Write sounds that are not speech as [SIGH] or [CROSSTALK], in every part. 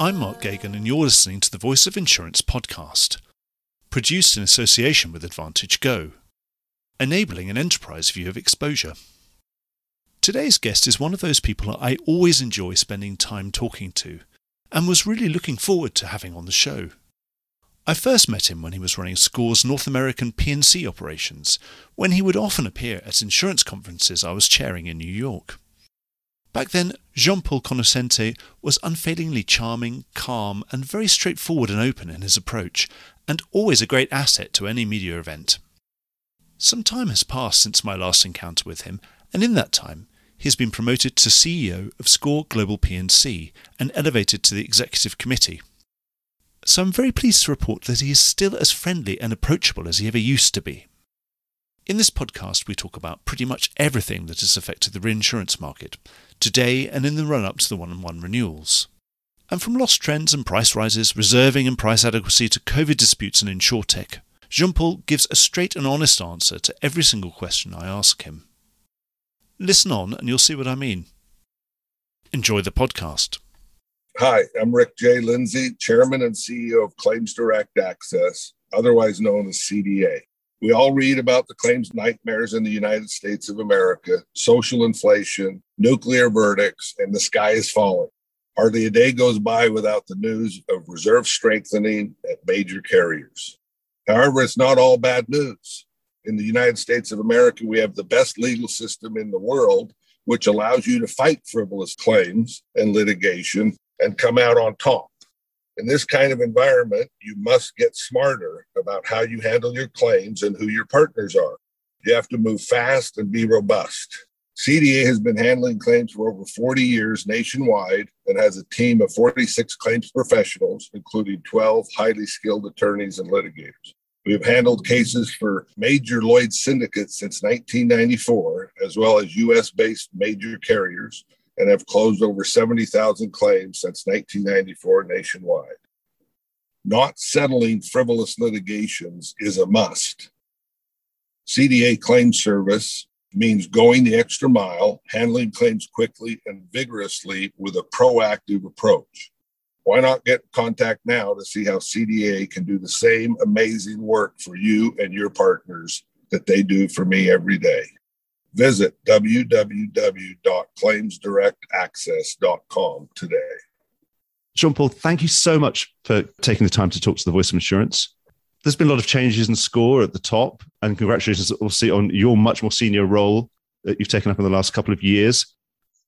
I'm Mark Geoghegan, and you're listening to the Voice of Insurance podcast, produced in association with AdvantageGo, enabling an enterprise view of exposure. Today's guest is one of those people I always enjoy spending time talking to, and was really looking forward to having on the show. I first met him when he was running SCOR's North American P&C operations, when he would often appear at insurance conferences I was chairing in New York. Back then, Jean Paul Conoscente was unfailingly charming, calm, and very straightforward and open in his approach, and always a great asset to any media event. Some time has passed since my last encounter with him, and in that time, he has been promoted to CEO of SCOR Global P&C and elevated to the executive committee. So I'm very pleased to report that he is still as friendly and approachable as he ever used to be. In this podcast, we talk about pretty much everything that has affected the reinsurance market, today and in the run up to the 1 on 1 renewals. And from loss trends and price rises, reserving and price adequacy to COVID disputes and insurtech, Jean Paul gives a straight and honest answer to every single question I ask him. Listen on and you'll see what I mean. Enjoy the podcast. Hi, I'm Rick J. Lindsay, Chairman and CEO of Claims Direct Access, otherwise known as CDA. We all read about the claims nightmares in the United States of America, social inflation, nuclear verdicts, and the sky is falling. Hardly a day goes by without the news of reserve strengthening at major carriers. However, it's not all bad news. In the United States of America, we have the best legal system in the world, which allows you to fight frivolous claims and litigation and come out on top. In this kind of environment, you must get smarter about how you handle your claims and who your partners are. You have to move fast and be robust. CDA has been handling claims for over 40 years nationwide and has a team of 46 claims professionals, including 12 highly skilled attorneys and litigators. We have handled cases for major Lloyd's syndicates since 1994, as well as US based major carriers, and have closed over 70,000 claims since 1994 nationwide. Not settling frivolous litigations is a must. CDA claim service means going the extra mile, handling claims quickly and vigorously with a proactive approach. Why not get in contact now to see how CDA can do the same amazing work for you and your partners that they do for me every day? Visit www.claimsdirectaccess.com today. John Paul, thank you so much for taking the time to talk to the Voice of Insurance. There's been a lot of changes in SCOR at the top, and congratulations also on your much more senior role that you've taken up in the last couple of years.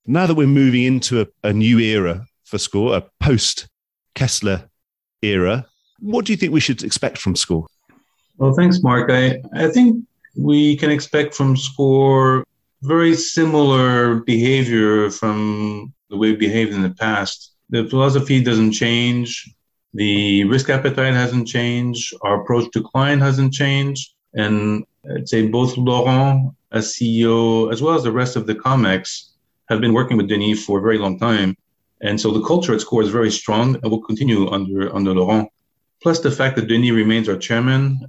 Now that we're moving into a, a new era for SCOR, a post Kessler era, what do you think we should expect from SCOR? Well, thanks, Mark. I, I think we can expect from SCOR very similar behavior from the way we behaved in the past. The philosophy doesn't change. The risk appetite hasn't changed. Our approach to client hasn't changed. And I'd say both Laurent as CEO, as well as the rest of the COMEX, have been working with Denis for a very long time. And so the culture at SCOR is very strong and will continue under, under Laurent. Plus the fact that Denis remains our chairman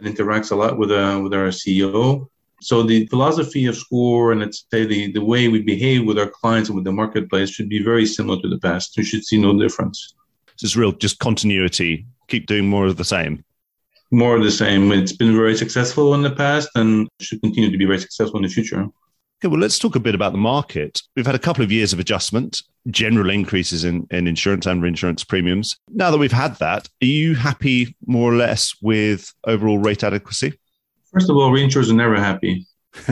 and interacts a lot with, uh, with our CEO. So the philosophy of SCOR and let's say the, the way we behave with our clients and with the marketplace should be very similar to the past. We should see no difference. So it's real just continuity. Keep doing more of the same. More of the same. It's been very successful in the past and should continue to be very successful in the future. Okay, well, let's talk a bit about the market. We've had a couple of years of adjustment, general increases in, in insurance and reinsurance premiums. Now that we've had that, are you happy more or less with overall rate adequacy? First of all, reinsurers are never happy.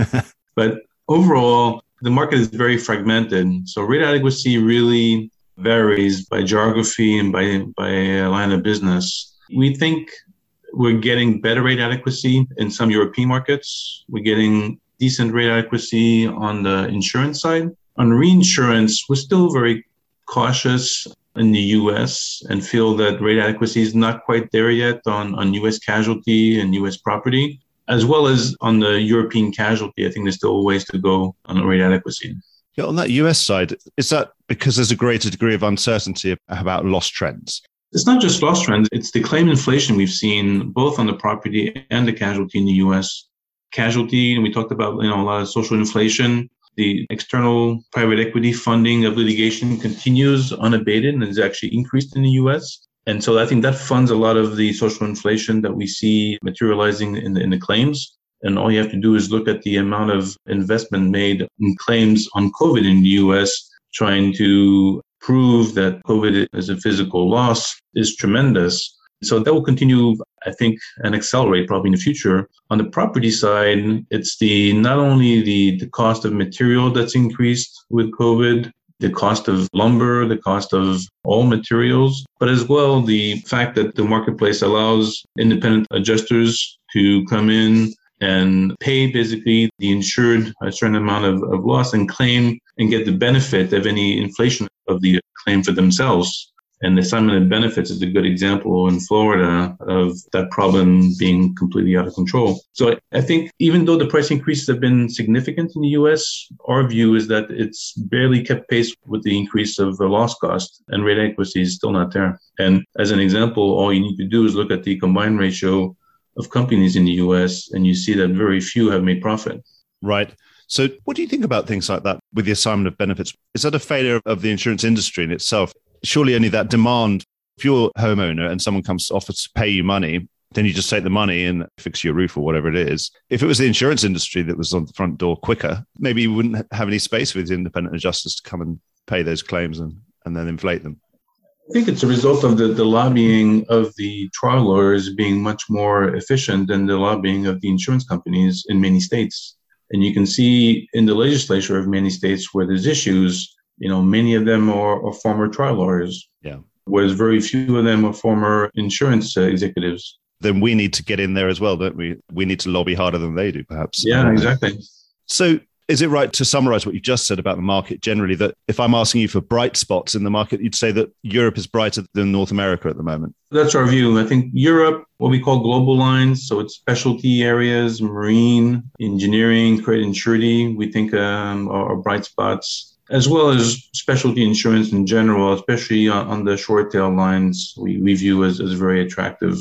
[LAUGHS] but overall, the market is very fragmented. So rate adequacy really varies by geography and by, by line of business. We think we're getting better rate adequacy in some European markets. We're getting decent rate adequacy on the insurance side. On reinsurance, we're still very cautious in the US and feel that rate adequacy is not quite there yet on, on US casualty and US property, as well as on the European casualty. I think there's still ways to go on rate adequacy. Yeah, on that US side, is that because there's a greater degree of uncertainty about loss trends? It's not just loss trends, it's the claim inflation we've seen both on the property and the casualty in the US casualty, and we talked about you know a lot of social inflation. the external private equity funding of litigation continues unabated and has actually increased in the US. And so I think that funds a lot of the social inflation that we see materializing in the, in the claims. And all you have to do is look at the amount of investment made in claims on COVID in the US, trying to prove that COVID is a physical loss is tremendous. So that will continue, I think, and accelerate probably in the future. On the property side, it's the not only the, the cost of material that's increased with COVID, the cost of lumber, the cost of all materials, but as well the fact that the marketplace allows independent adjusters to come in and pay basically the insured a certain amount of, of loss and claim and get the benefit of any inflation of the claim for themselves. And the assignment of benefits is a good example in Florida of that problem being completely out of control. So I think even though the price increases have been significant in the US, our view is that it's barely kept pace with the increase of the loss cost and rate adequacy is still not there. And as an example, all you need to do is look at the combined ratio of companies in the US and you see that very few have made profit. Right. So, what do you think about things like that with the assignment of benefits? Is that a failure of the insurance industry in itself? Surely only that demand. If you're a homeowner and someone comes to offer to pay you money, then you just take the money and fix your roof or whatever it is. If it was the insurance industry that was on the front door quicker, maybe you wouldn't have any space the independent adjusters to come and pay those claims and, and then inflate them. I think it's a result of the, the lobbying of the trial lawyers being much more efficient than the lobbying of the insurance companies in many states. And you can see in the legislature of many states where there's issues, you know, many of them are, are former trial lawyers. Yeah. Whereas very few of them are former insurance uh, executives. Then we need to get in there as well, don't we? We need to lobby harder than they do, perhaps. Yeah, exactly. So is it right to summarize what you just said about the market generally that if I'm asking you for bright spots in the market, you'd say that Europe is brighter than North America at the moment? That's our view. I think Europe, what we call global lines, so it's specialty areas, marine, engineering, credit and surety, we think um, are bright spots as well as specialty insurance in general, especially on, on the short tail lines, we, we view as, as very attractive.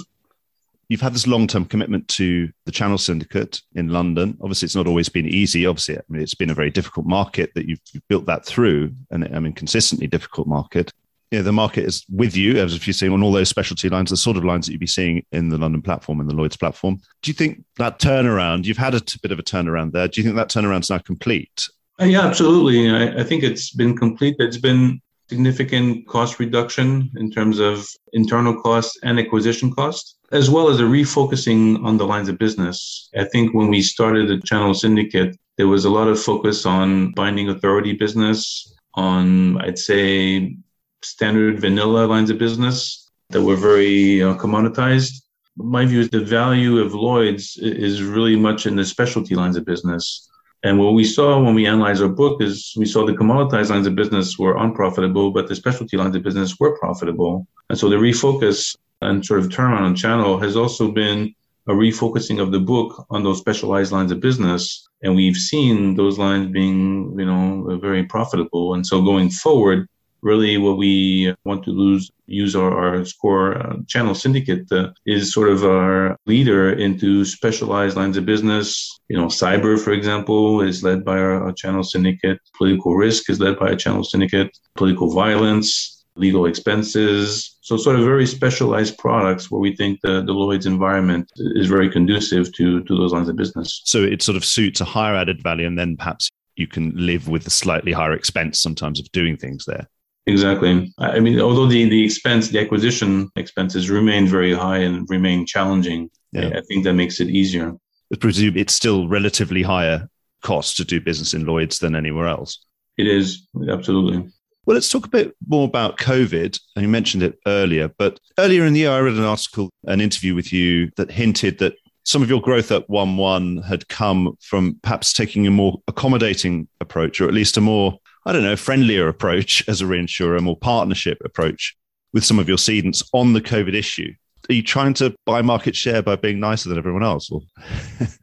You've had this long term commitment to the Channel Syndicate in London. Obviously, it's not always been easy. Obviously, I mean, it's been a very difficult market that you've, you've built that through, and I mean, consistently difficult market. You know, the market is with you, as if you're seeing on all those specialty lines, the sort of lines that you'd be seeing in the London platform and the Lloyd's platform. Do you think that turnaround, you've had a bit of a turnaround there. Do you think that turnaround's now complete? Uh, yeah, absolutely. I, I think it's been complete. It's been significant cost reduction in terms of internal costs and acquisition costs, as well as a refocusing on the lines of business. I think when we started the channel syndicate, there was a lot of focus on binding authority business, on, I'd say, standard vanilla lines of business that were very uh, commoditized. My view is the value of Lloyd's is really much in the specialty lines of business and what we saw when we analyzed our book is we saw the commoditized lines of business were unprofitable, but the specialty lines of business were profitable. And so the refocus and sort of turnaround on channel has also been a refocusing of the book on those specialized lines of business. And we've seen those lines being, you know, very profitable. And so going forward, really what we want to lose, use our, our SCOR uh, channel syndicate uh, is sort of our leader into specialized lines of business. You know, cyber, for example, is led by our, our channel syndicate. Political risk is led by a channel syndicate. Political violence, legal expenses. So sort of very specialized products where we think the, the Lloyd's environment is very conducive to, to those lines of business. So it sort of suits a higher added value and then perhaps you can live with the slightly higher expense sometimes of doing things there. Exactly. I mean, although the, the expense, the acquisition expenses remain very high and remain challenging, yeah. I think that makes it easier. I presume it's still relatively higher cost to do business in Lloyd's than anywhere else. It is, absolutely. Well, let's talk a bit more about COVID. And you mentioned it earlier, but earlier in the year, I read an article, an interview with you that hinted that some of your growth at 1 1 had come from perhaps taking a more accommodating approach, or at least a more I don't know, friendlier approach as a reinsurer, a more partnership approach with some of your cedants on the COVID issue? Are you trying to buy market share by being nicer than everyone else? [LAUGHS]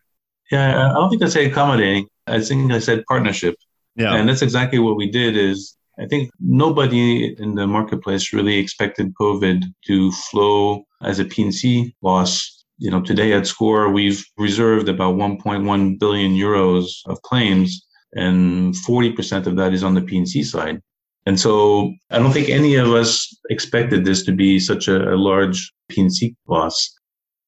Yeah, I don't think I say accommodating. I think I said partnership. Yeah. And that's exactly what we did is I think nobody in the marketplace really expected COVID to flow as a P&C loss. You know, today at SCOR, we've reserved about 1.1 billion euros of claims and 40% of that is on the P&C side. And so I don't think any of us expected this to be such a, a large P&C loss.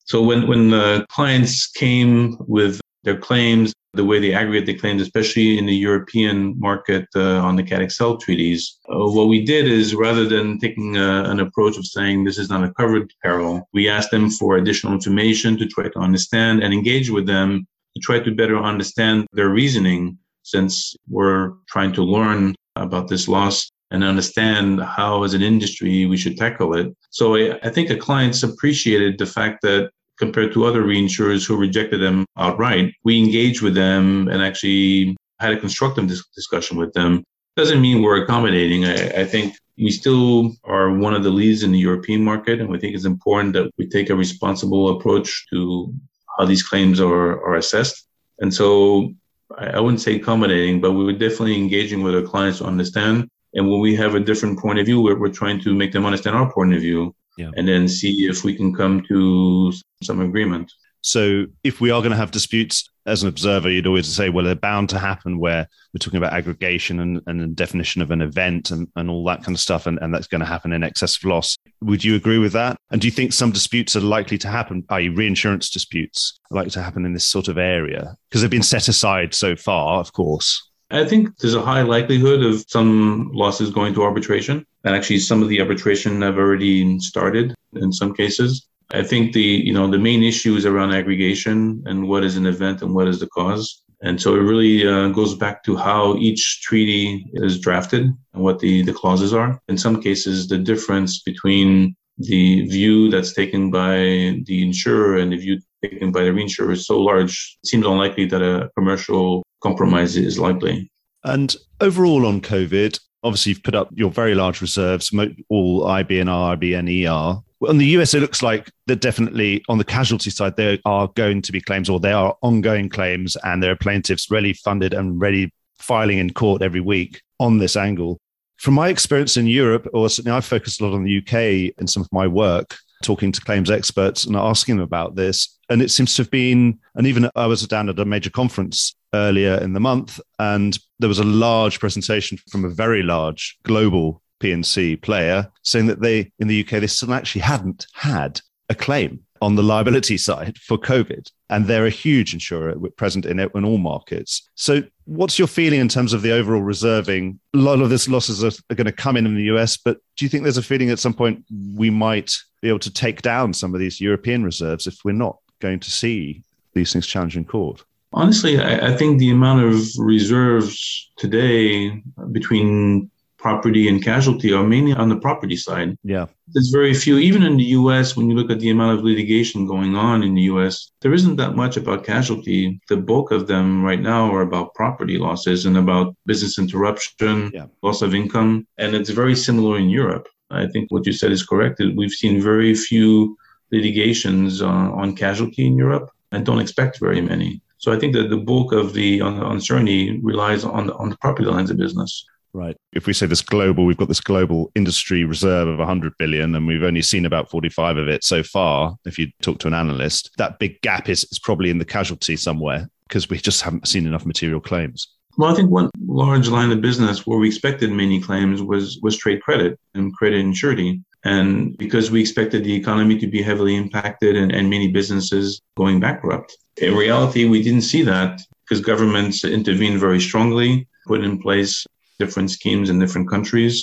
So when, when the clients came with their claims, the way they aggregate the claims, especially in the European market uh, on the Cat treaties. Uh, what we did is rather than taking a, an approach of saying this is not a covered peril, we asked them for additional information to try to understand and engage with them to try to better understand their reasoning since we're trying to learn about this loss and understand how as an industry we should tackle it. So I, I think the clients appreciated the fact that compared to other reinsurers who rejected them outright. We engaged with them and actually had a constructive dis- discussion with them. Doesn't mean we're accommodating. I, I, think we still are one of the leads in the European market, and we think it's important that we take a responsible approach to how these claims are, are assessed. And so I, wouldn't say accommodating, but we were definitely engaging with our clients to understand. And when we have a different point of view, we're, we're trying to make them understand our point of view yeah. and then see if we can come to some agreement. So, if we are going to have disputes as an observer, you'd always say, well, they're bound to happen where we're talking about aggregation and, and the definition of an event and, and all that kind of stuff, and, and that's going to happen in excess of loss. Would you agree with that? And do you think some disputes are likely to happen, i.e., reinsurance disputes, are likely to happen in this sort of area? Because they've been set aside so far, of course. I think there's a high likelihood of some losses going to arbitration. And actually, some of the arbitration have already started in some cases. I think the, you know, the main issue is around aggregation and what is an event and what is the cause. And so it really uh, goes back to how each treaty is drafted and what the, the clauses are. In some cases, the difference between the view that's taken by the insurer and the view taken by the reinsurer is so large, it seems unlikely that a commercial compromise is likely. And overall on COVID, obviously you've put up your very large reserves, all IBNR, IBNER. On the US, it looks like that definitely on the casualty side, there are going to be claims or there are ongoing claims and there are plaintiffs ready funded and ready filing in court every week on this angle. From my experience in Europe, or certainly I've focused a lot on the UK in some of my work, talking to claims experts and asking them about this. And it seems to have been, and even I was down at a major conference earlier in the month, and there was a large presentation from a very large global P&C player saying that they, in the UK, they still actually hadn't had a claim on the liability side for COVID. And they're a huge insurer present in, in all markets. So, what's your feeling in terms of the overall reserving? A lot of this losses are, are going to come in in the US, but do you think there's a feeling at some point we might be able to take down some of these European reserves if we're not going to see these things challenged in court? Honestly, I, I think the amount of reserves today between property and casualty are mainly on the property side. Yeah. There's very few, even in the US, when you look at the amount of litigation going on in the US, there isn't that much about casualty. The bulk of them right now are about property losses and about business interruption, yeah. loss of income. And it's very similar in Europe. I think what you said is correct. We've seen very few litigations on, on casualty in Europe and don't expect very many. So I think that the bulk of the uncertainty relies on the, on the property lines of business. Right. If we say this global, we've got this global industry reserve of 100 billion, and we've only seen about 45 of it so far. If you talk to an analyst, that big gap is, is probably in the casualty somewhere because we just haven't seen enough material claims. Well, I think one large line of business where we expected many claims was was trade credit and credit and surety. And because we expected the economy to be heavily impacted and, and many businesses going bankrupt. In reality, we didn't see that because governments intervened very strongly, put in place different schemes in different countries,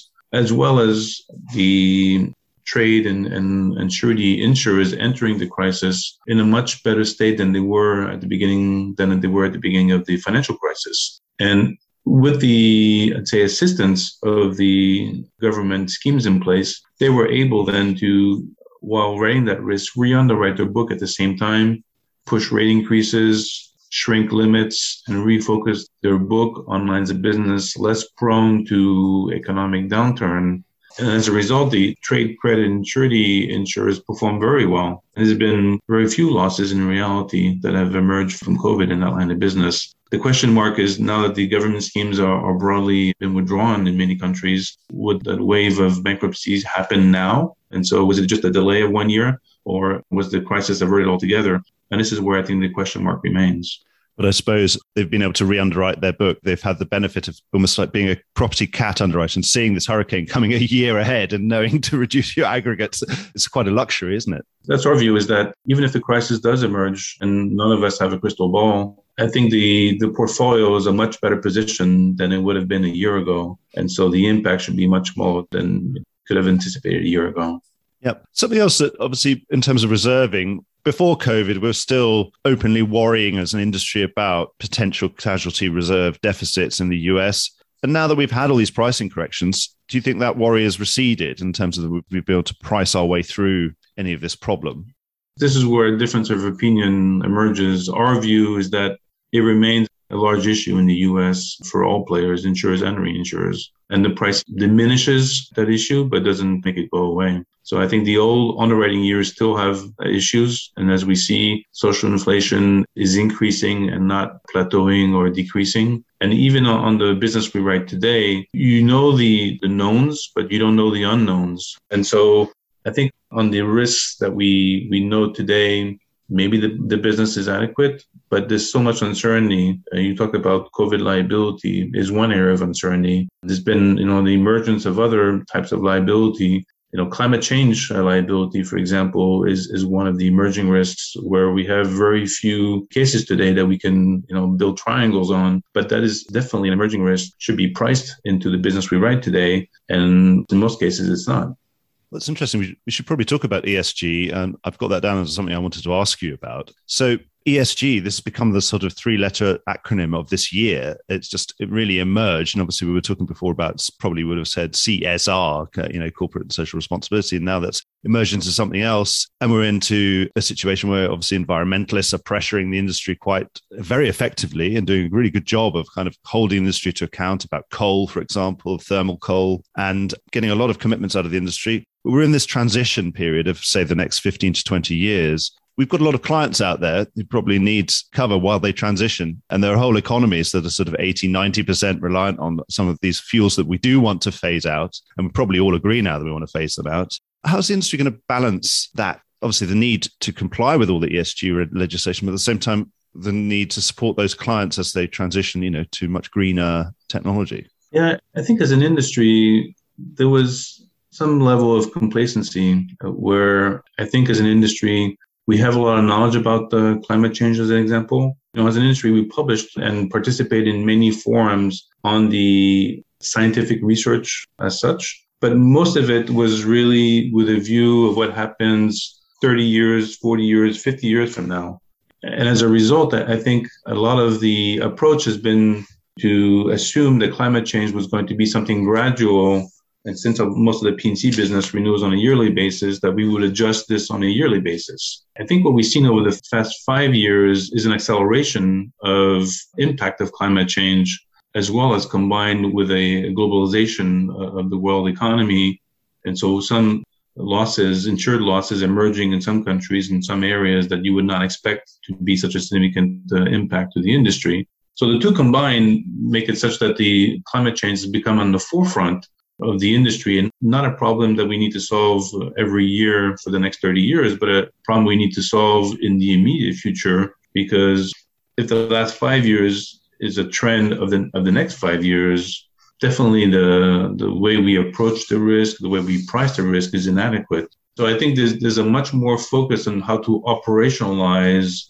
as well as the trade and, and, and surety insurers entering the crisis in a much better state than they were at the beginning than they were at the beginning of the financial crisis. And with the, I'd say, assistance of the government schemes in place, they were able then to, while writing that risk, re-underwrite their book at the same time, push rate increases, shrink limits and refocus their book on lines of business less prone to economic downturn. And as a result, the trade credit and surety insurers perform very well. There's been very few losses in reality that have emerged from COVID in that line of business. The question mark is now that the government schemes are, are broadly been withdrawn in many countries, would that wave of bankruptcies happen now? And so was it just a delay of one year or was the crisis averted altogether? And this is where I think the question mark remains. but I suppose they've been able to re-underwrite their book. They've had the benefit of almost like being a property cat underwriter and seeing this hurricane coming a year ahead and knowing [LAUGHS] to reduce your aggregates. It's quite a luxury, isn't it? That's our view is that even if the crisis does emerge and none of us have a crystal ball, I think the, the portfolio is a much better position than it would have been a year ago. And so the impact should be much more than could have anticipated a year ago. Yep. Something else that obviously, in terms of reserving, before COVID, we are still openly worrying as an industry about potential casualty reserve deficits in the US. And now that we've had all these pricing corrections, do you think that worry has receded in terms of the, we've been able to price our way through any of this problem? This is where a difference of opinion emerges. Our view is that it remains a large issue in the US for all players, insurers and reinsurers. And the price diminishes that issue, but doesn't make it go away. So I think the old underwriting years still have issues. And as we see, social inflation is increasing and not plateauing or decreasing. And even on the business we write today, you know the, the knowns, but you don't know the unknowns. And so I think on the risks that we, we know today, maybe the, the business is adequate, but there's so much uncertainty. Uh, you talk about COVID liability is one area of uncertainty. There's been, you know, the emergence of other types of liability. You know, climate change liability, for example, is, is one of the emerging risks where we have very few cases today that we can, you know, build triangles on. But that is definitely an emerging risk, should be priced into the business we write today. And in most cases, it's not. That's interesting. We should probably talk about ESG, and I've got that down as something I wanted to ask you about. So, ESG, this has become the sort of three letter acronym of this year. It's just, it really emerged. And obviously, we were talking before about probably would have said CSR, you know, corporate and social responsibility. And now that's emerged into something else. And we're into a situation where obviously environmentalists are pressuring the industry quite very effectively and doing a really good job of kind of holding the industry to account about coal, for example, thermal coal, and getting a lot of commitments out of the industry. We're in this transition period of, say, the next 15 to 20 years we've got a lot of clients out there who probably need cover while they transition. And there are whole economies that are sort of 80, 90% reliant on some of these fuels that we do want to phase out. And we probably all agree now that we want to phase them out. How's the industry going to balance that? Obviously, the need to comply with all the ESG legislation, but at the same time, the need to support those clients as they transition, you know, to much greener technology. Yeah, I think as an industry, there was some level of complacency uh, where I think as an industry, we have a lot of knowledge about the climate change as an example. You know, as an industry, we published and participate in many forums on the scientific research as such, but most of it was really with a view of what happens 30 years, 40 years, 50 years from now. And as a result, I think a lot of the approach has been to assume that climate change was going to be something gradual and since most of the P&C business renews on a yearly basis, that we would adjust this on a yearly basis. I think what we've seen over the past five years is an acceleration of impact of climate change, as well as combined with a globalization of the world economy. And so some losses, insured losses emerging in some countries, in some areas that you would not expect to be such a significant uh, impact to the industry. So the two combined make it such that the climate change has become on the forefront of the industry and not a problem that we need to solve every year for the next 30 years, but a problem we need to solve in the immediate future because if the last five years is a trend of the, of the next five years, definitely the, the way we approach the risk, the way we price the risk is inadequate. So I think there's, there's a much more focus on how to operationalize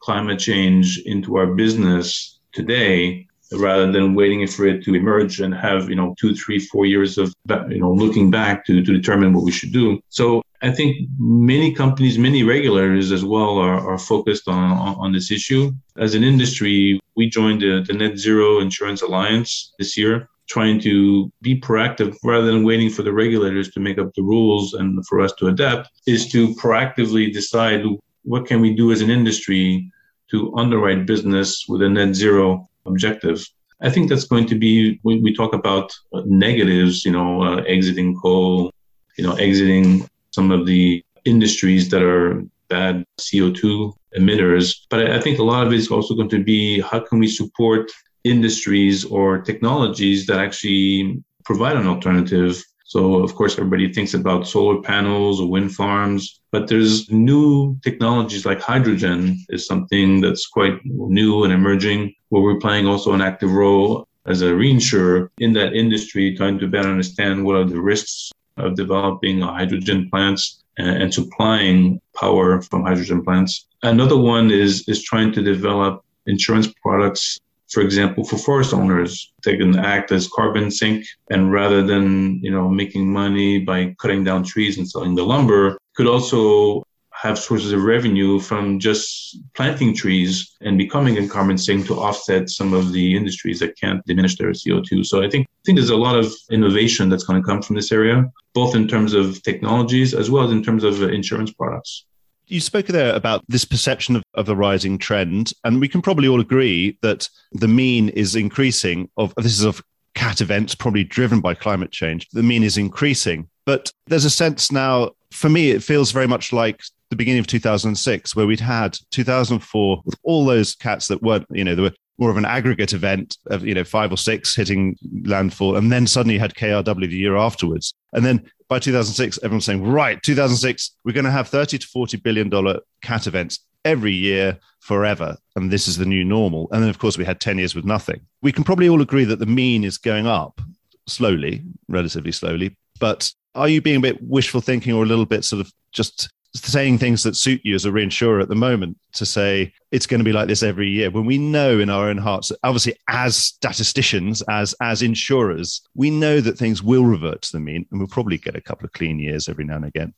climate change into our business today rather than waiting for it to emerge and have, you know, two, three, four years of, you know, looking back to, to determine what we should do. So I think many companies, many regulators as well are, are focused on, on this issue. As an industry, we joined the, the Net Zero Insurance Alliance this year, trying to be proactive rather than waiting for the regulators to make up the rules and for us to adapt, is to proactively decide what can we do as an industry to underwrite business with a net zero objective. I think that's going to be we talk about negatives, you know, uh, exiting coal, you know, exiting some of the industries that are bad CO2 emitters. But I think a lot of it is also going to be how can we support industries or technologies that actually provide an alternative So, of course, everybody thinks about solar panels or wind farms, but there's new technologies like hydrogen is something that's quite new and emerging, where we're playing also an active role as a reinsurer in that industry, trying to better understand what are the risks of developing hydrogen plants and, supplying power from hydrogen plants. Another one is, is trying to develop insurance products for example, for forest owners, they can act as carbon sink and rather than, you know, making money by cutting down trees and selling the lumber, could also have sources of revenue from just planting trees and becoming a carbon sink to offset some of the industries that can't diminish their CO2. So I think I think there's a lot of innovation that's going to come from this area, both in terms of technologies as well as in terms of insurance products. You spoke there about this perception of, of a rising trend, and we can probably all agree that the mean is increasing. Of this is of cat events, probably driven by climate change. The mean is increasing, but there's a sense now. For me, it feels very much like the beginning of 2006, where we'd had 2004 with all those cats that weren't, you know, there were more of an aggregate event of you know five or six hitting landfall, and then suddenly you had KRW the year afterwards, and then by 2006 everyone's saying right 2006 we're going to have 30 to 40 billion dollar cat events every year forever, and this is the new normal. And then of course we had 10 years with nothing. We can probably all agree that the mean is going up slowly, relatively slowly, but are you being a bit wishful thinking or a little bit sort of just saying things that suit you as a reinsurer at the moment to say it's going to be like this every year when we know in our own hearts obviously as statisticians as as insurers we know that things will revert to the mean and we'll probably get a couple of clean years every now and again.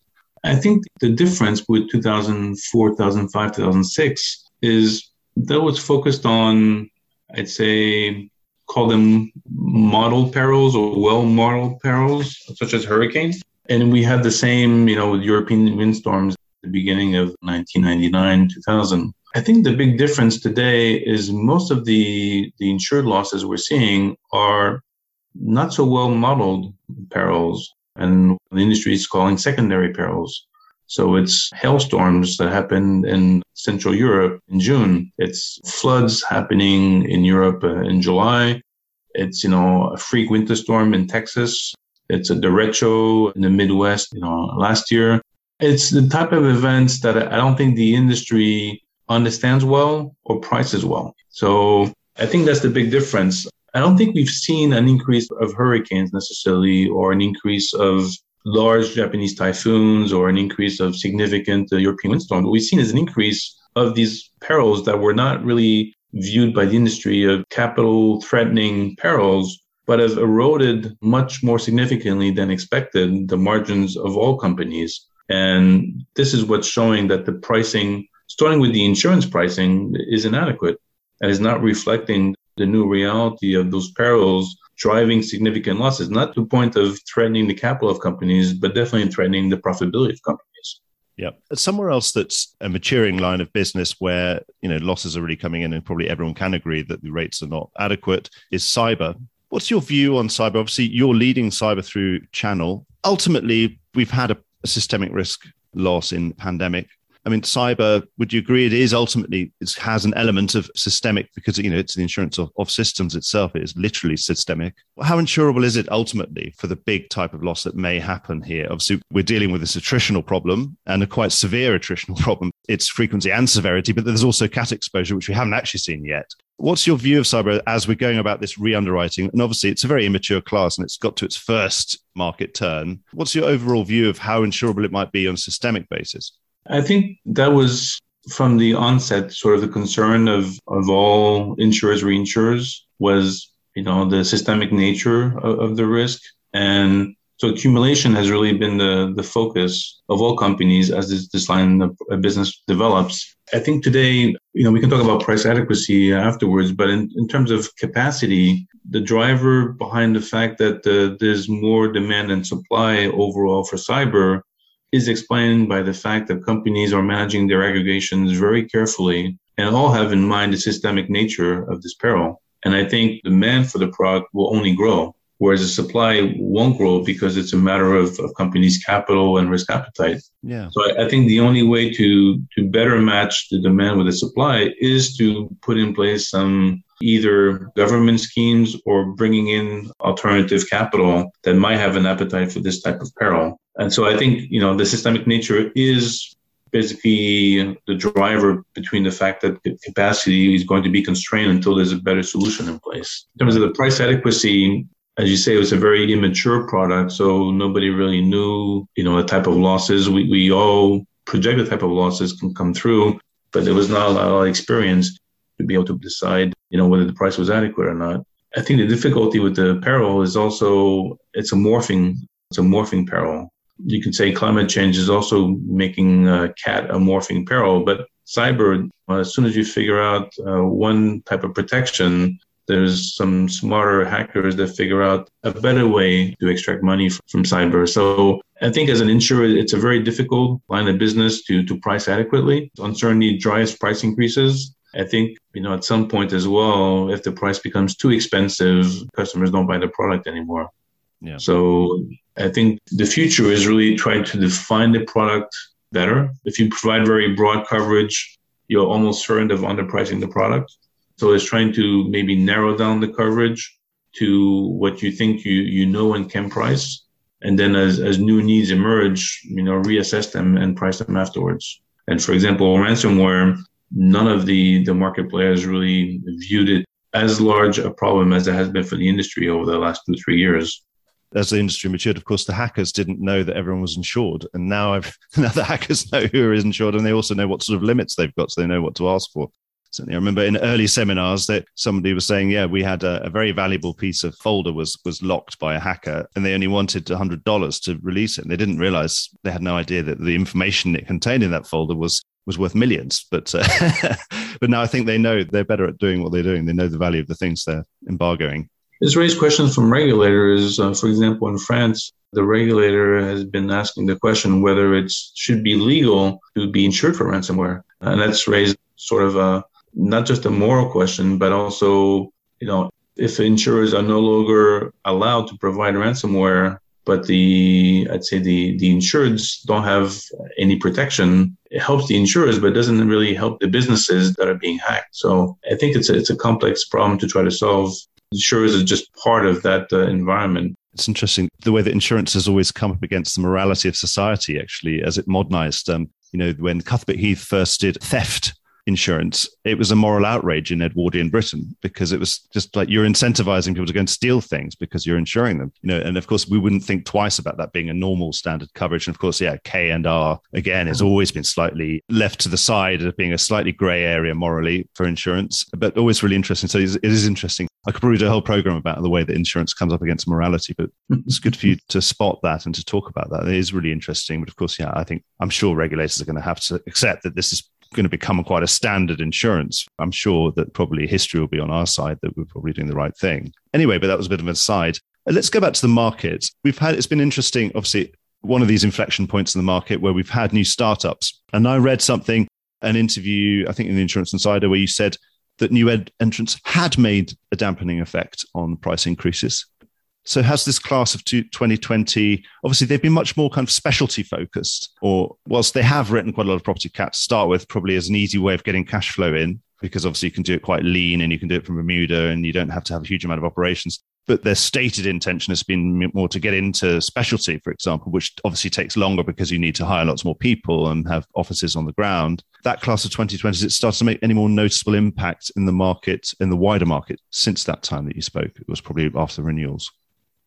I think the difference with 2004 2005 2006 is that was focused on i'd say call them model perils or well modeled perils such as hurricanes and we had the same, you know, with European windstorms at the beginning of 1999, 2000. I think the big difference today is most of the, the insured losses we're seeing are not so well modeled perils, and the industry is calling secondary perils. So it's hailstorms that happened in Central Europe in June. It's floods happening in Europe uh, in July. It's, you know, a freak winter storm in Texas it's a derecho in the Midwest, you know, last year. It's the type of events that I don't think the industry understands well or prices well. So I think that's the big difference. I don't think we've seen an increase of hurricanes necessarily or an increase of large Japanese typhoons or an increase of significant uh, European windstorms. What we've seen is an increase of these perils that were not really viewed by the industry of capital threatening perils but have eroded much more significantly than expected the margins of all companies. And this is what's showing that the pricing, starting with the insurance pricing, is inadequate and is not reflecting the new reality of those perils driving significant losses, not to the point of threatening the capital of companies, but definitely threatening the profitability of companies. Yeah. Somewhere else that's a maturing line of business where, you know, losses are really coming in and probably everyone can agree that the rates are not adequate is cyber. What's your view on cyber? Obviously, you're leading cyber through Channel. Ultimately, we've had a, a systemic risk loss in pandemic. I mean, cyber, would you agree it is ultimately, it has an element of systemic because, you know, it's the insurance of, of systems itself. It is literally systemic. How insurable is it ultimately for the big type of loss that may happen here? Obviously, we're dealing with this attritional problem and a quite severe attritional [LAUGHS] problem. It's frequency and severity, but there's also cat exposure, which we haven't actually seen yet. What's your view of cyber as we're going about this re-underwriting? And obviously, it's a very immature class and it's got to its first market turn. What's your overall view of how insurable it might be on a systemic basis? I think that was from the onset sort of the concern of, of all insurers, reinsurers was, you know, the systemic nature of, of the risk. And so accumulation has really been the, the focus of all companies as this, this line of business develops. I think today, you know, we can talk about price adequacy afterwards, but in, in terms of capacity, the driver behind the fact that uh, there's more demand and supply overall for cyber is explained by the fact that companies are managing their aggregations very carefully and all have in mind the systemic nature of this peril. And I think demand for the product will only grow, whereas the supply won't grow because it's a matter of, of companies' capital and risk appetite. Yeah. So I, I think the only way to to better match the demand with the supply is to put in place some either government schemes or bringing in alternative capital that might have an appetite for this type of peril. And so I think, you know, the systemic nature is basically the driver between the fact that capacity is going to be constrained until there's a better solution in place. In terms of the price adequacy, as you say, it was a very immature product, so nobody really knew, you know, the type of losses. We, we all project the type of losses can come through, but there was not a lot of experience to be able to decide, you know, whether the price was adequate or not. I think the difficulty with the peril is also it's a morphing, it's a morphing peril. You can say climate change is also making uh, cat a morphing peril, but cyber, uh, as soon as you figure out uh, one type of protection, there's some smarter hackers that figure out a better way to extract money from cyber. So I think as an insurer, it's a very difficult line of business to, to price adequately. Uncertainty drives price increases. I think, you know, at some point as well, if the price becomes too expensive, customers don't buy the product anymore. Yeah. So I think the future is really trying to define the product better. If you provide very broad coverage, you're almost certain of underpricing the product. So it's trying to maybe narrow down the coverage to what you think you, you know and can price. And then as, as new needs emerge, you know, reassess them and price them afterwards. And for example, ransomware, none of the, the market players really viewed it as large a problem as it has been for the industry over the last two, three years. As the industry matured, of course, the hackers didn't know that everyone was insured. And now, I've, [LAUGHS] now the hackers know who is insured and they also know what sort of limits they've got. So they know what to ask for. Certainly, I remember in early seminars that somebody was saying, "Yeah, we had a, a very valuable piece of folder was was locked by a hacker, and they only wanted hundred dollars to release it. And they didn't realize they had no idea that the information it contained in that folder was was worth millions. But uh, [LAUGHS] but now I think they know they're better at doing what they're doing. They know the value of the things they're embargoing. This raised questions from regulators. Uh, for example, in France, the regulator has been asking the question whether it should be legal to be insured for ransomware, and that's raised sort of a not just a moral question, but also, you know, if insurers are no longer allowed to provide ransomware, but the I'd say the the insureds don't have any protection. It helps the insurers, but doesn't really help the businesses that are being hacked. So I think it's a, it's a complex problem to try to solve. Insurers are just part of that uh, environment. It's interesting the way that insurance has always come up against the morality of society. Actually, as it modernized, um, you know, when Cuthbert Heath first did theft insurance, it was a moral outrage in Edwardian Britain because it was just like you're incentivizing people to go and steal things because you're insuring them. You know, and of course we wouldn't think twice about that being a normal standard coverage. And of course, yeah, K and R again has always been slightly left to the side of being a slightly grey area morally for insurance, but always really interesting. So it is interesting. I could probably do a whole program about the way that insurance comes up against morality, but mm-hmm. it's good for you to spot that and to talk about that. It is really interesting. But of course, yeah, I think I'm sure regulators are going to have to accept that this is going to become quite a standard insurance. I'm sure that probably history will be on our side that we're probably doing the right thing. Anyway, but that was a bit of an aside. Uh, let's go back to the market. We've had, it's been interesting, obviously, one of these inflection points in the market where we've had new startups. And I read something, an interview, I think in the Insurance Insider, where you said that new ed- entrants had made a dampening effect on price increases. So has this class of 2020, obviously they've been much more kind of specialty focused, or whilst they have written quite a lot of property cat to start with, probably as an easy way of getting cash flow in, because obviously you can do it quite lean and you can do it from Bermuda and you don't have to have a huge amount of operations. But their stated intention has been more to get into specialty, for example, which obviously takes longer because you need to hire lots more people and have offices on the ground. That class of 2020, has it started to make any more noticeable impact in the market, in the wider market, since that time that you spoke? It was probably after renewals.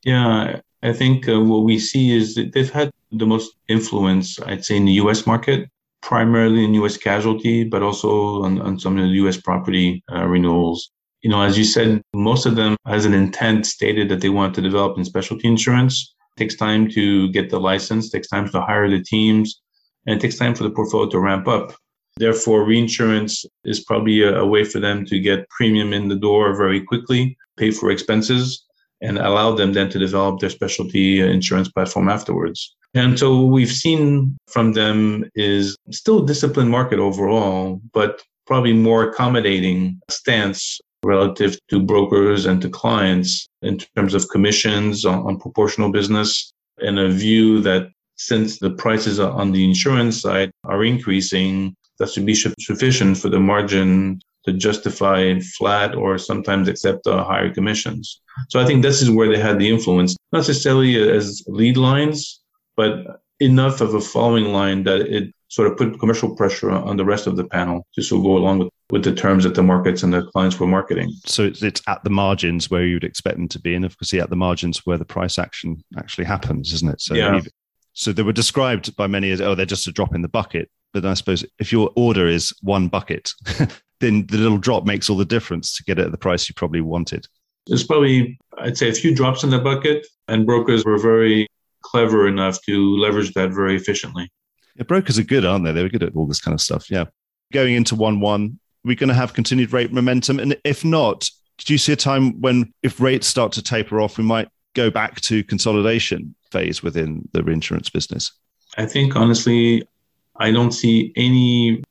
Yeah, I think uh, what we see is that they've had the most influence, I'd say, in the US market, primarily in US casualty, but also on, on some of the US property uh, renewals. You know, as you said, most of them has an intent stated that they want to develop in specialty insurance. It takes time to get the license, takes time to hire the teams, and it takes time for the portfolio to ramp up. Therefore, reinsurance is probably a, a way for them to get premium in the door very quickly, pay for expenses, and allow them then to develop their specialty insurance platform afterwards. And so we've seen from them is still a disciplined market overall, but probably more accommodating stance relative to brokers and to clients in terms of commissions on, on proportional business and a view that since the prices on the insurance side are increasing, that should be sufficient for the margin to justify flat or sometimes accept uh, higher commissions. So I think this is where they had the influence, not necessarily as lead lines, but enough of a following line that it sort of put commercial pressure on the rest of the panel just to go along with, with the terms that the markets and the clients were marketing. So it's, it's at the margins where you'd expect them to be, and obviously at the margins where the price action actually happens, isn't it? So yeah. So they were described by many as, oh, they're just a drop in the bucket. But I suppose if your order is one bucket, [LAUGHS] then the little drop makes all the difference to get it at the price you probably wanted. There's probably, I'd say, a few drops in the bucket, and brokers were very clever enough to leverage that very efficiently. Yeah, brokers are good, aren't they? They're good at all this kind of stuff. Yeah. Going into 1 1, we're going to have continued rate momentum. And if not, do you see a time when, if rates start to taper off, we might go back to consolidation phase within the reinsurance business? I think, honestly, I don't see any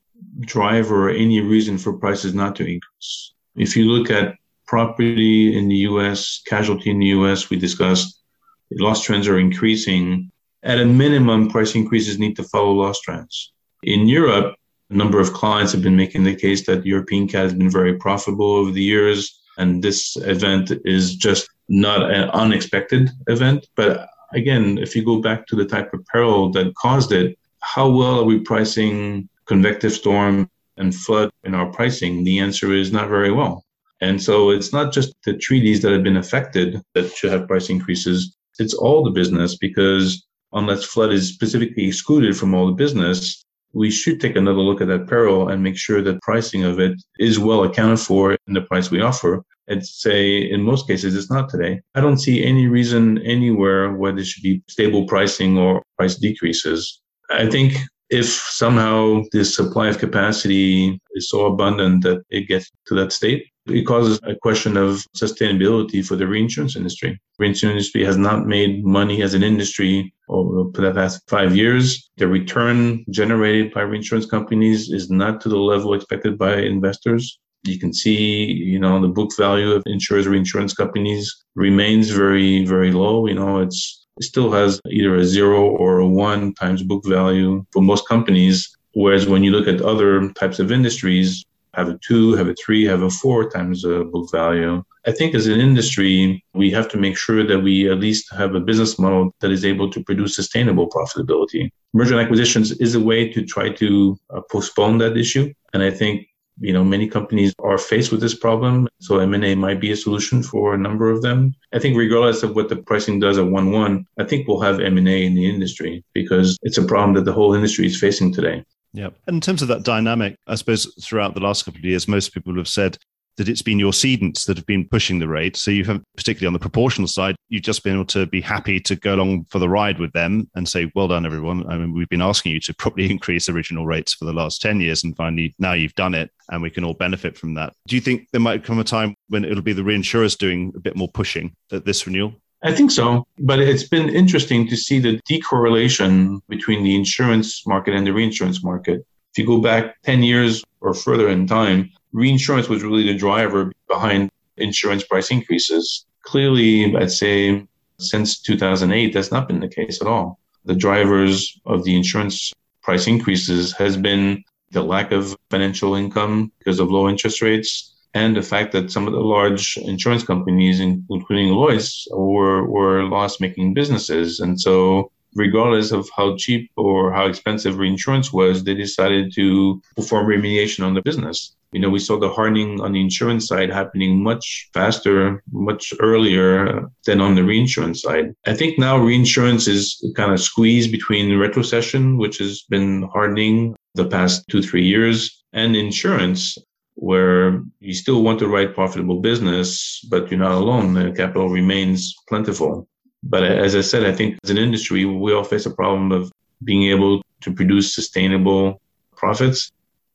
driver or any reason for prices not to increase. If you look at property in the US, casualty in the US, we discussed loss trends are increasing. At a minimum, price increases need to follow loss trends. In Europe, a number of clients have been making the case that European cat has been very profitable over the years. And this event is just not an unexpected event. But again, if you go back to the type of peril that caused it, how well are we pricing convective storm and flood in our pricing? The answer is not very well. And so it's not just the treaties that have been affected that should have price increases. It's all the business because unless flood is specifically excluded from all the business, we should take another look at that peril and make sure that pricing of it is well accounted for in the price we offer. And say in most cases it's not today. I don't see any reason anywhere where there should be stable pricing or price decreases. I think if somehow this supply of capacity is so abundant that it gets to that state, it causes a question of sustainability for the reinsurance industry. Reinsurance industry has not made money as an industry over the past five years. The return generated by reinsurance companies is not to the level expected by investors. You can see, you know, the book value of insurers, reinsurance companies remains very, very low. You know, it's it still has either a zero or a one times book value for most companies. Whereas when you look at other types of industries, have a two, have a three, have a four times a book value. I think as an industry, we have to make sure that we at least have a business model that is able to produce sustainable profitability. Merger and acquisitions is a way to try to uh, postpone that issue. And I think you know many companies are faced with this problem so m&a might be a solution for a number of them i think regardless of what the pricing does at 1-1 i think we'll have m&a in the industry because it's a problem that the whole industry is facing today yeah. And in terms of that dynamic, I suppose throughout the last couple of years, most people have said that it's been your cedents that have been pushing the rate. So you have, particularly on the proportional side, you've just been able to be happy to go along for the ride with them and say, well done, everyone. I mean, we've been asking you to probably [LAUGHS] increase original rates for the last 10 years and finally now you've done it and we can all benefit from that. Do you think there might come a time when it'll be the reinsurers doing a bit more pushing at this renewal? I think so. But it's been interesting to see the decorrelation between the insurance market and the reinsurance market. If you go back 10 years or further in time, reinsurance was really the driver behind insurance price increases. Clearly, I'd say since 2008, that's not been the case at all. The drivers of the insurance price increases has been the lack of financial income because of low interest rates and the fact that some of the large insurance companies, including Lloyd's, were, were loss making businesses. And so regardless of how cheap or how expensive reinsurance was, they decided to perform remediation on the business. You know, we saw the hardening on the insurance side happening much faster, much earlier than on the reinsurance side. I think now reinsurance is kind of squeezed between retrocession, which has been hardening the past two, three years, and insurance, where you still want to write profitable business, but you're not alone. The capital remains plentiful. But as I said, I think as an industry, we all face a problem of being able to produce sustainable profits,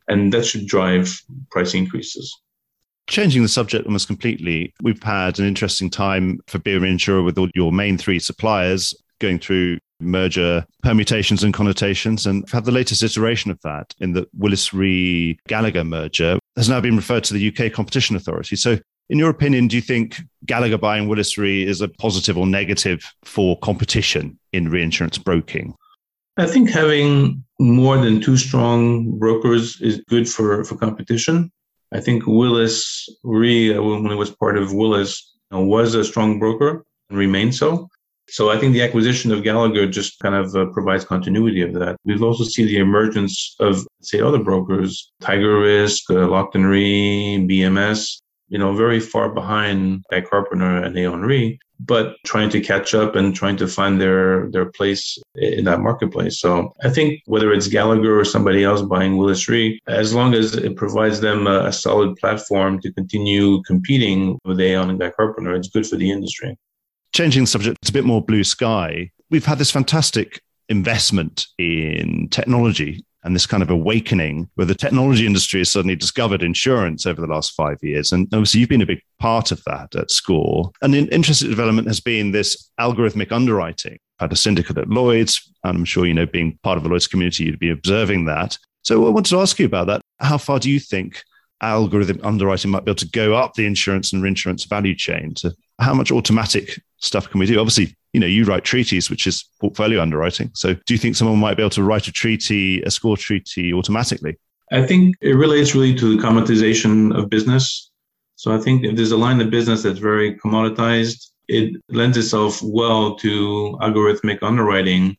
and that should drive price increases. Changing the subject almost completely, we've had an interesting time for being Insurer with all your main three suppliers going through merger permutations and connotations and had the latest iteration of that in the Willis Re Gallagher merger has now been referred to the UK Competition Authority. So in your opinion, do you think Gallagher buying Willis Re is a positive or negative for competition in reinsurance broking? I think having more than two strong brokers is good for, for competition. I think Willis Re, uh, when it was part of Willis, was a strong broker and remains so. So I think the acquisition of Gallagher just kind of uh, provides continuity of that. We've also seen the emergence of, say, other brokers, Tiger Risk, uh, Lockton Re, BMS, you know, very far behind Guy Carpenter and Aon Re, but trying to catch up and trying to find their, their place in that marketplace. So I think whether it's Gallagher or somebody else buying Willis Re, as long as it provides them a, a solid platform to continue competing with Aon and Guy Carpenter, it's good for the industry. Changing the subject, it's a bit more blue sky. We've had this fantastic investment in technology and this kind of awakening where the technology industry has suddenly discovered insurance over the last five years. And obviously, you've been a big part of that at SCOR. And an interesting development has been this algorithmic underwriting. I've had a syndicate at Lloyd's, and I'm sure, you know, being part of the Lloyd's community, you'd be observing that. So I wanted to ask you about that. How far do you think algorithm underwriting might be able to go up the insurance and reinsurance value chain to how much automatic stuff can we do? Obviously, you know, you write treaties, which is portfolio underwriting. So do you think someone might be able to write a treaty, a SCOR treaty automatically? I think it relates really to the commoditization of business. So I think if there's a line of business that's very commoditized, it lends itself well to algorithmic underwriting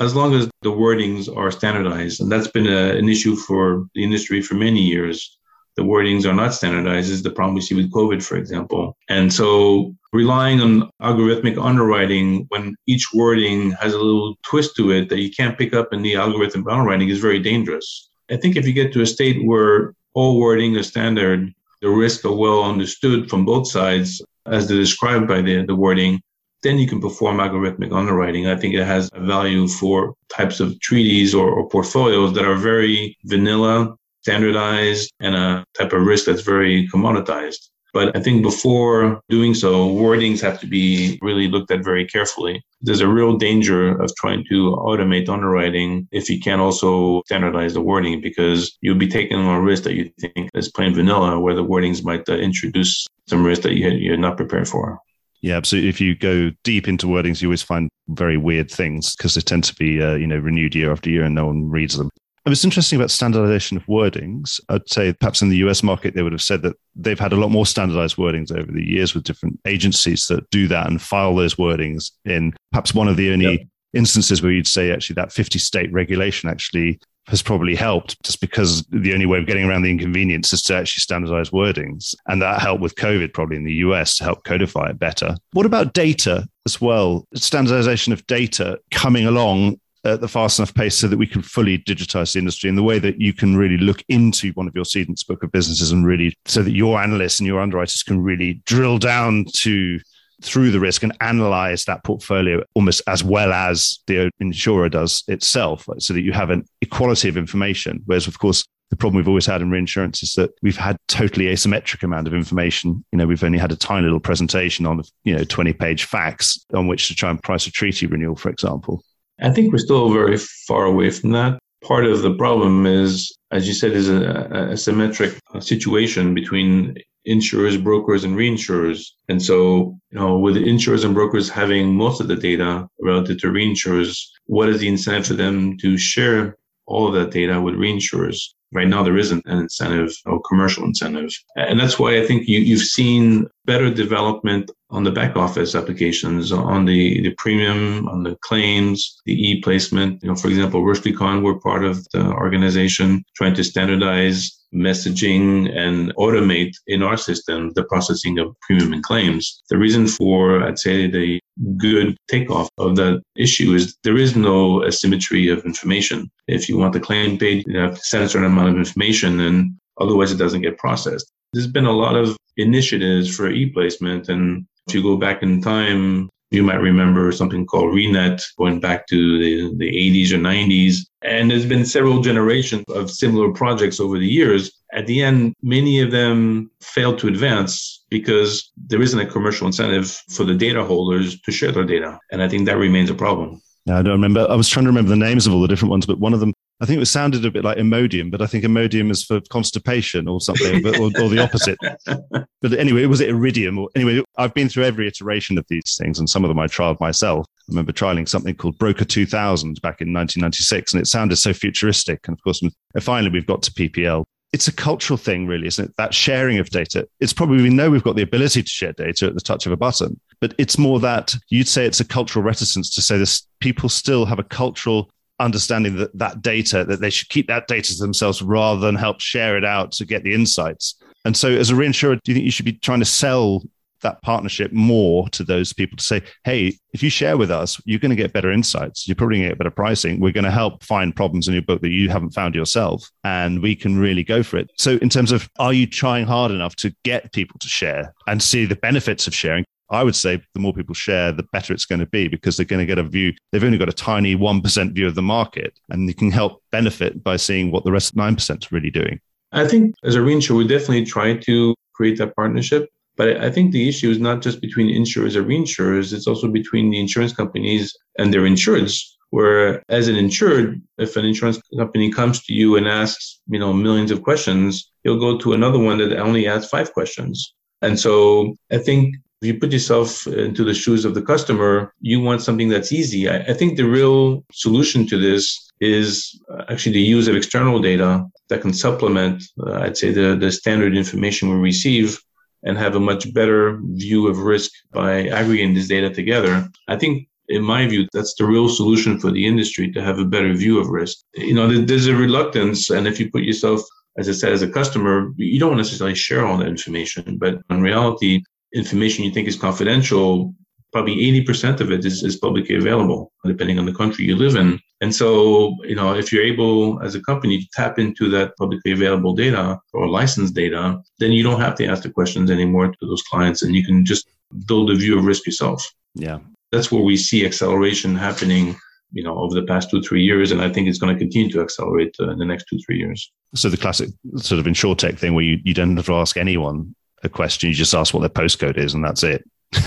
as long as the wordings are standardized. And that's been a, an issue for the industry for many years the wordings are not standardized is the problem we see with COVID, for example. And so relying on algorithmic underwriting when each wording has a little twist to it that you can't pick up in the algorithm underwriting is very dangerous. I think if you get to a state where all wording is standard, the risks are well understood from both sides as they're described by the, the wording, then you can perform algorithmic underwriting. I think it has a value for types of treaties or, or portfolios that are very vanilla standardized and a type of risk that's very commoditized. But I think before doing so, wordings have to be really looked at very carefully. There's a real danger of trying to automate underwriting if you can't also standardize the wording because you'll be taking on a risk that you think is plain vanilla where the wordings might uh, introduce some risk that you, you're not prepared for. Yeah, absolutely. If you go deep into wordings, you always find very weird things because they tend to be, uh, you know, renewed year after year and no one reads them. It was interesting about standardization of wordings. I'd say perhaps in the US market, they would have said that they've had a lot more standardized wordings over the years with different agencies that do that and file those wordings in perhaps one of the only yep. instances where you'd say actually that 50 state regulation actually has probably helped just because the only way of getting around the inconvenience is to actually standardize wordings. And that helped with COVID, probably in the US, to help codify it better. What about data as well? Standardization of data coming along at the fast enough pace so that we can fully digitize the industry in the way that you can really look into one of your cedents book of businesses and really so that your analysts and your underwriters can really drill down to through the risk and analyze that portfolio almost as well as the insurer does itself so that you have an equality of information whereas of course the problem we've always had in reinsurance is that we've had totally asymmetric amount of information. You know, we've only had a tiny little presentation on, you know, 20 page facts on which to try and price a treaty renewal, for example. I think we're still very far away from that. Part of the problem is, as you said, is a, a symmetric situation between insurers, brokers, and reinsurers. And so, you know, with insurers and brokers having most of the data relative to reinsurers, what is the incentive for them to share all of that data with reinsurers? Right now, there isn't an incentive or commercial incentive. And that's why I think you, you've seen better development on the back office applications, on the, the premium, on the claims, the e-placement. You know, for example, Ruschlikon, we're part of the organization trying to standardize messaging and automate in our system the processing of premium and claims. The reason for, I'd say, the good takeoff of that issue is there is no asymmetry of information. If you want the claim paid, you have to send a certain amount of information and otherwise it doesn't get processed. There's been a lot of initiatives for e-placement and if you go back in time, you might remember something called RINET going back to the, the 80s or 90s. And there's been several generations of similar projects over the years. At the end, many of them failed to advance because there isn't a commercial incentive for the data holders to share their data. And I think that remains a problem. I don't remember. I was trying to remember the names of all the different ones, but one of them I think it sounded a bit like Imodium, but I think Imodium is for constipation or something, or, or, the opposite. [LAUGHS] But anyway, was it Iridium? Or anyway, I've been through every iteration of these things, and some of them I trialed myself. I remember trialing something called Broker 2000 back in 1996, and it sounded so futuristic. And of course, uh, finally we've got to PPL it's a cultural thing, really, isn't it? That sharing of data. It's probably we know we've got the ability to share data at the touch of a button, but it's more that you'd say it's a cultural reticence to say this. People still have a cultural understanding that that data that they should keep that data to themselves rather than help share it out to get the insights. And so, as a reinsurer, do you think you should be trying to sell that partnership more to those people to say, hey, if you share with us, you're going to get better insights. You're probably going to get better pricing. We're going to help find problems in your book that you haven't found yourself, and we can really go for it. So, in terms of are you trying hard enough to get people to share and see the benefits of sharing? I would say the more people share, the better it's going to be because they're going to get a view. They've only got a tiny 1% view of the market, and you can help benefit by seeing what the rest of 9% is really doing. I think as a reinsurer, we definitely try to create that partnership. But I think the issue is not just between insurers or reinsurers, it's also between the insurance companies and their insureds. Where as an insured, if an insurance company comes to you and asks, you know, millions of questions, you'll go to another one that only asks five questions. And so I think if you put yourself into the shoes of the customer, you want something that's easy. I, I think the real solution to this is actually the use of external data that can supplement, uh, I'd say, the, the standard information we receive and have a much better view of risk by aggregating this data together. I think in my view, that's the real solution for the industry to have a better view of risk. You know, there's a reluctance. And if you put yourself, as I said, as a customer, you don't necessarily share all that information. But in reality, information you think is confidential probably 80% of it is, is publicly available, depending on the country you live in. And so, you know, if you're able as a company to tap into that publicly available data or licensed data, then you don't have to ask the questions anymore to those clients and you can just build a view of risk yourself. Yeah. That's where we see acceleration happening you know over the past two three years and i think it's going to continue to accelerate uh, in the next two three years so the classic sort of insurtech thing where you, you don't have to ask anyone a question you just ask what their postcode is and that's it [LAUGHS]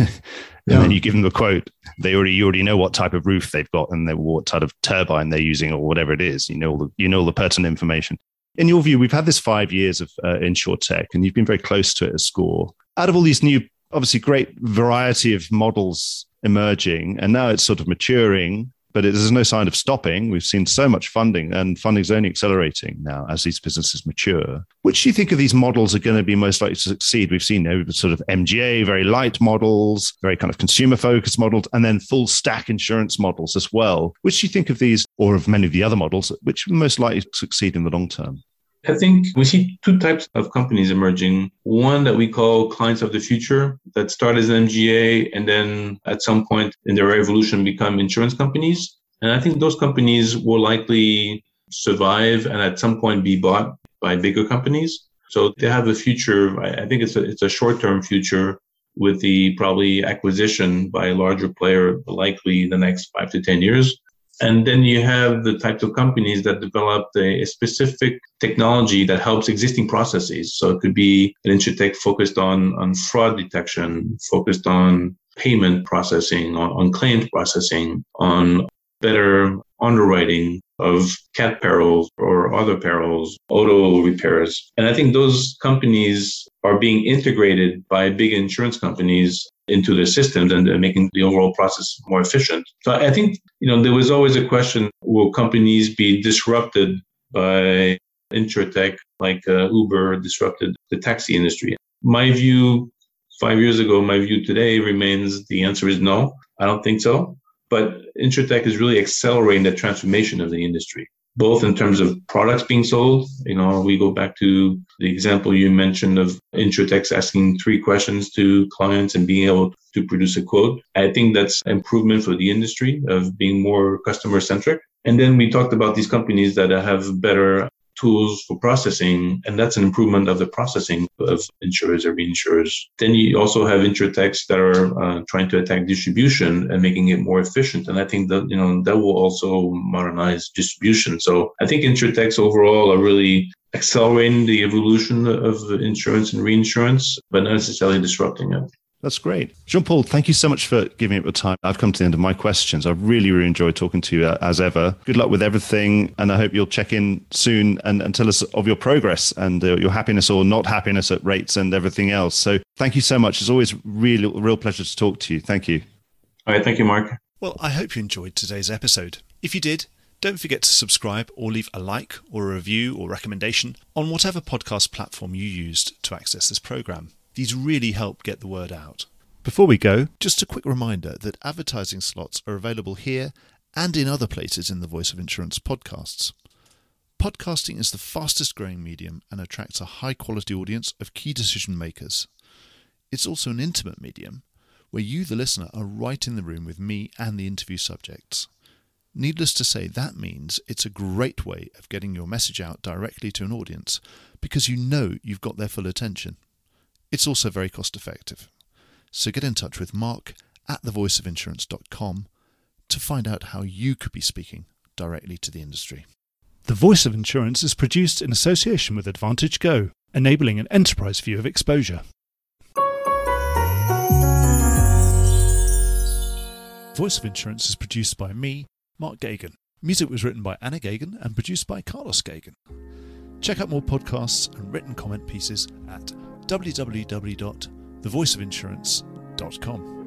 and then you give them the quote. They already you already know what type of roof they've got and they what type of turbine they're using or whatever it is. You know all the, you know all the pertinent information. In your view, we've had this five years of uh, tech, and you've been very close to it as SCOR. Out of all these new, obviously great variety of models emerging, and now it's sort of maturing but there's no sign of stopping. We've seen so much funding, and funding is only accelerating now as these businesses mature. Which do you think of these models are going to be most likely to succeed? We've seen you know, sort of MGA, very light models, very kind of consumer focused models, and then full stack insurance models as well. Which do you think of these, or of many of the other models, which are most likely to succeed in the long term? I think we see two types of companies emerging. One that we call clients of the future that start as an MGA and then at some point in their evolution become insurance companies. And I think those companies will likely survive and at some point be bought by bigger companies. So they have a future. I think it's a, it's a short term future with the probably acquisition by a larger player, likely the next five to 10 years. And then you have the types of companies that develop a, specific technology that helps existing processes. So it could be an insurtech focused on, on fraud detection, focused on payment processing, on, on claims processing, on better underwriting of cat perils or other perils, auto repairs. And I think those companies are being integrated by big insurance companies into their systems and making the overall process more efficient. So I think, you know, there was always a question, will companies be disrupted by insurtech like uh, Uber disrupted the taxi industry? My view five years ago, my view today remains the answer is no. I don't think so. But insurtech is really accelerating the transformation of the industry both in terms of products being sold. You know, we go back to the example you mentioned of Insurtechs asking three questions to clients and being able to produce a quote. I think that's improvement for the industry of being more customer centric. And then we talked about these companies that have better tools for processing, and that's an improvement of the processing of insurers or reinsurers. Then you also have insurtechs that are uh, trying to attack distribution and making it more efficient. And I think that you know that will also modernize distribution. So I think insurtechs overall are really accelerating the evolution of insurance and reinsurance, but not necessarily disrupting it. That's great. Jean Paul, thank you so much for giving up your time. I've come to the end of my questions. I've really, really enjoyed talking to you uh, as ever. Good luck with everything. And I hope you'll check in soon and, and tell us of your progress and uh, your happiness or not happiness at rates and everything else. So thank you so much. It's always really, real pleasure to talk to you. Thank you. All right. Thank you, Mark. Well, I hope you enjoyed today's episode. If you did, Don't forget to subscribe or leave a like or a review or recommendation on whatever podcast platform you used to access this program. These really help get the word out. Before we go, just a quick reminder that advertising slots are available here and in other places in the Voice of Insurance podcasts. Podcasting is the fastest growing medium and attracts a high quality audience of key decision makers. It's also an intimate medium where you, the listener, are right in the room with me and the interview subjects. Needless to say, that means it's a great way of getting your message out directly to an audience because you know you've got their full attention. It's also very cost effective. So get in touch with Mark at thevoiceofinsurance.com to find out how you could be speaking directly to the industry. The Voice of Insurance is produced in association with AdvantageGo, enabling an enterprise view of exposure. Voice of Insurance is produced by me, Mark Geoghegan. Music was written by Anna Geoghegan and produced by Carlos Geoghegan. Check out more podcasts and written comment pieces at www.thevoiceofinsurance.com.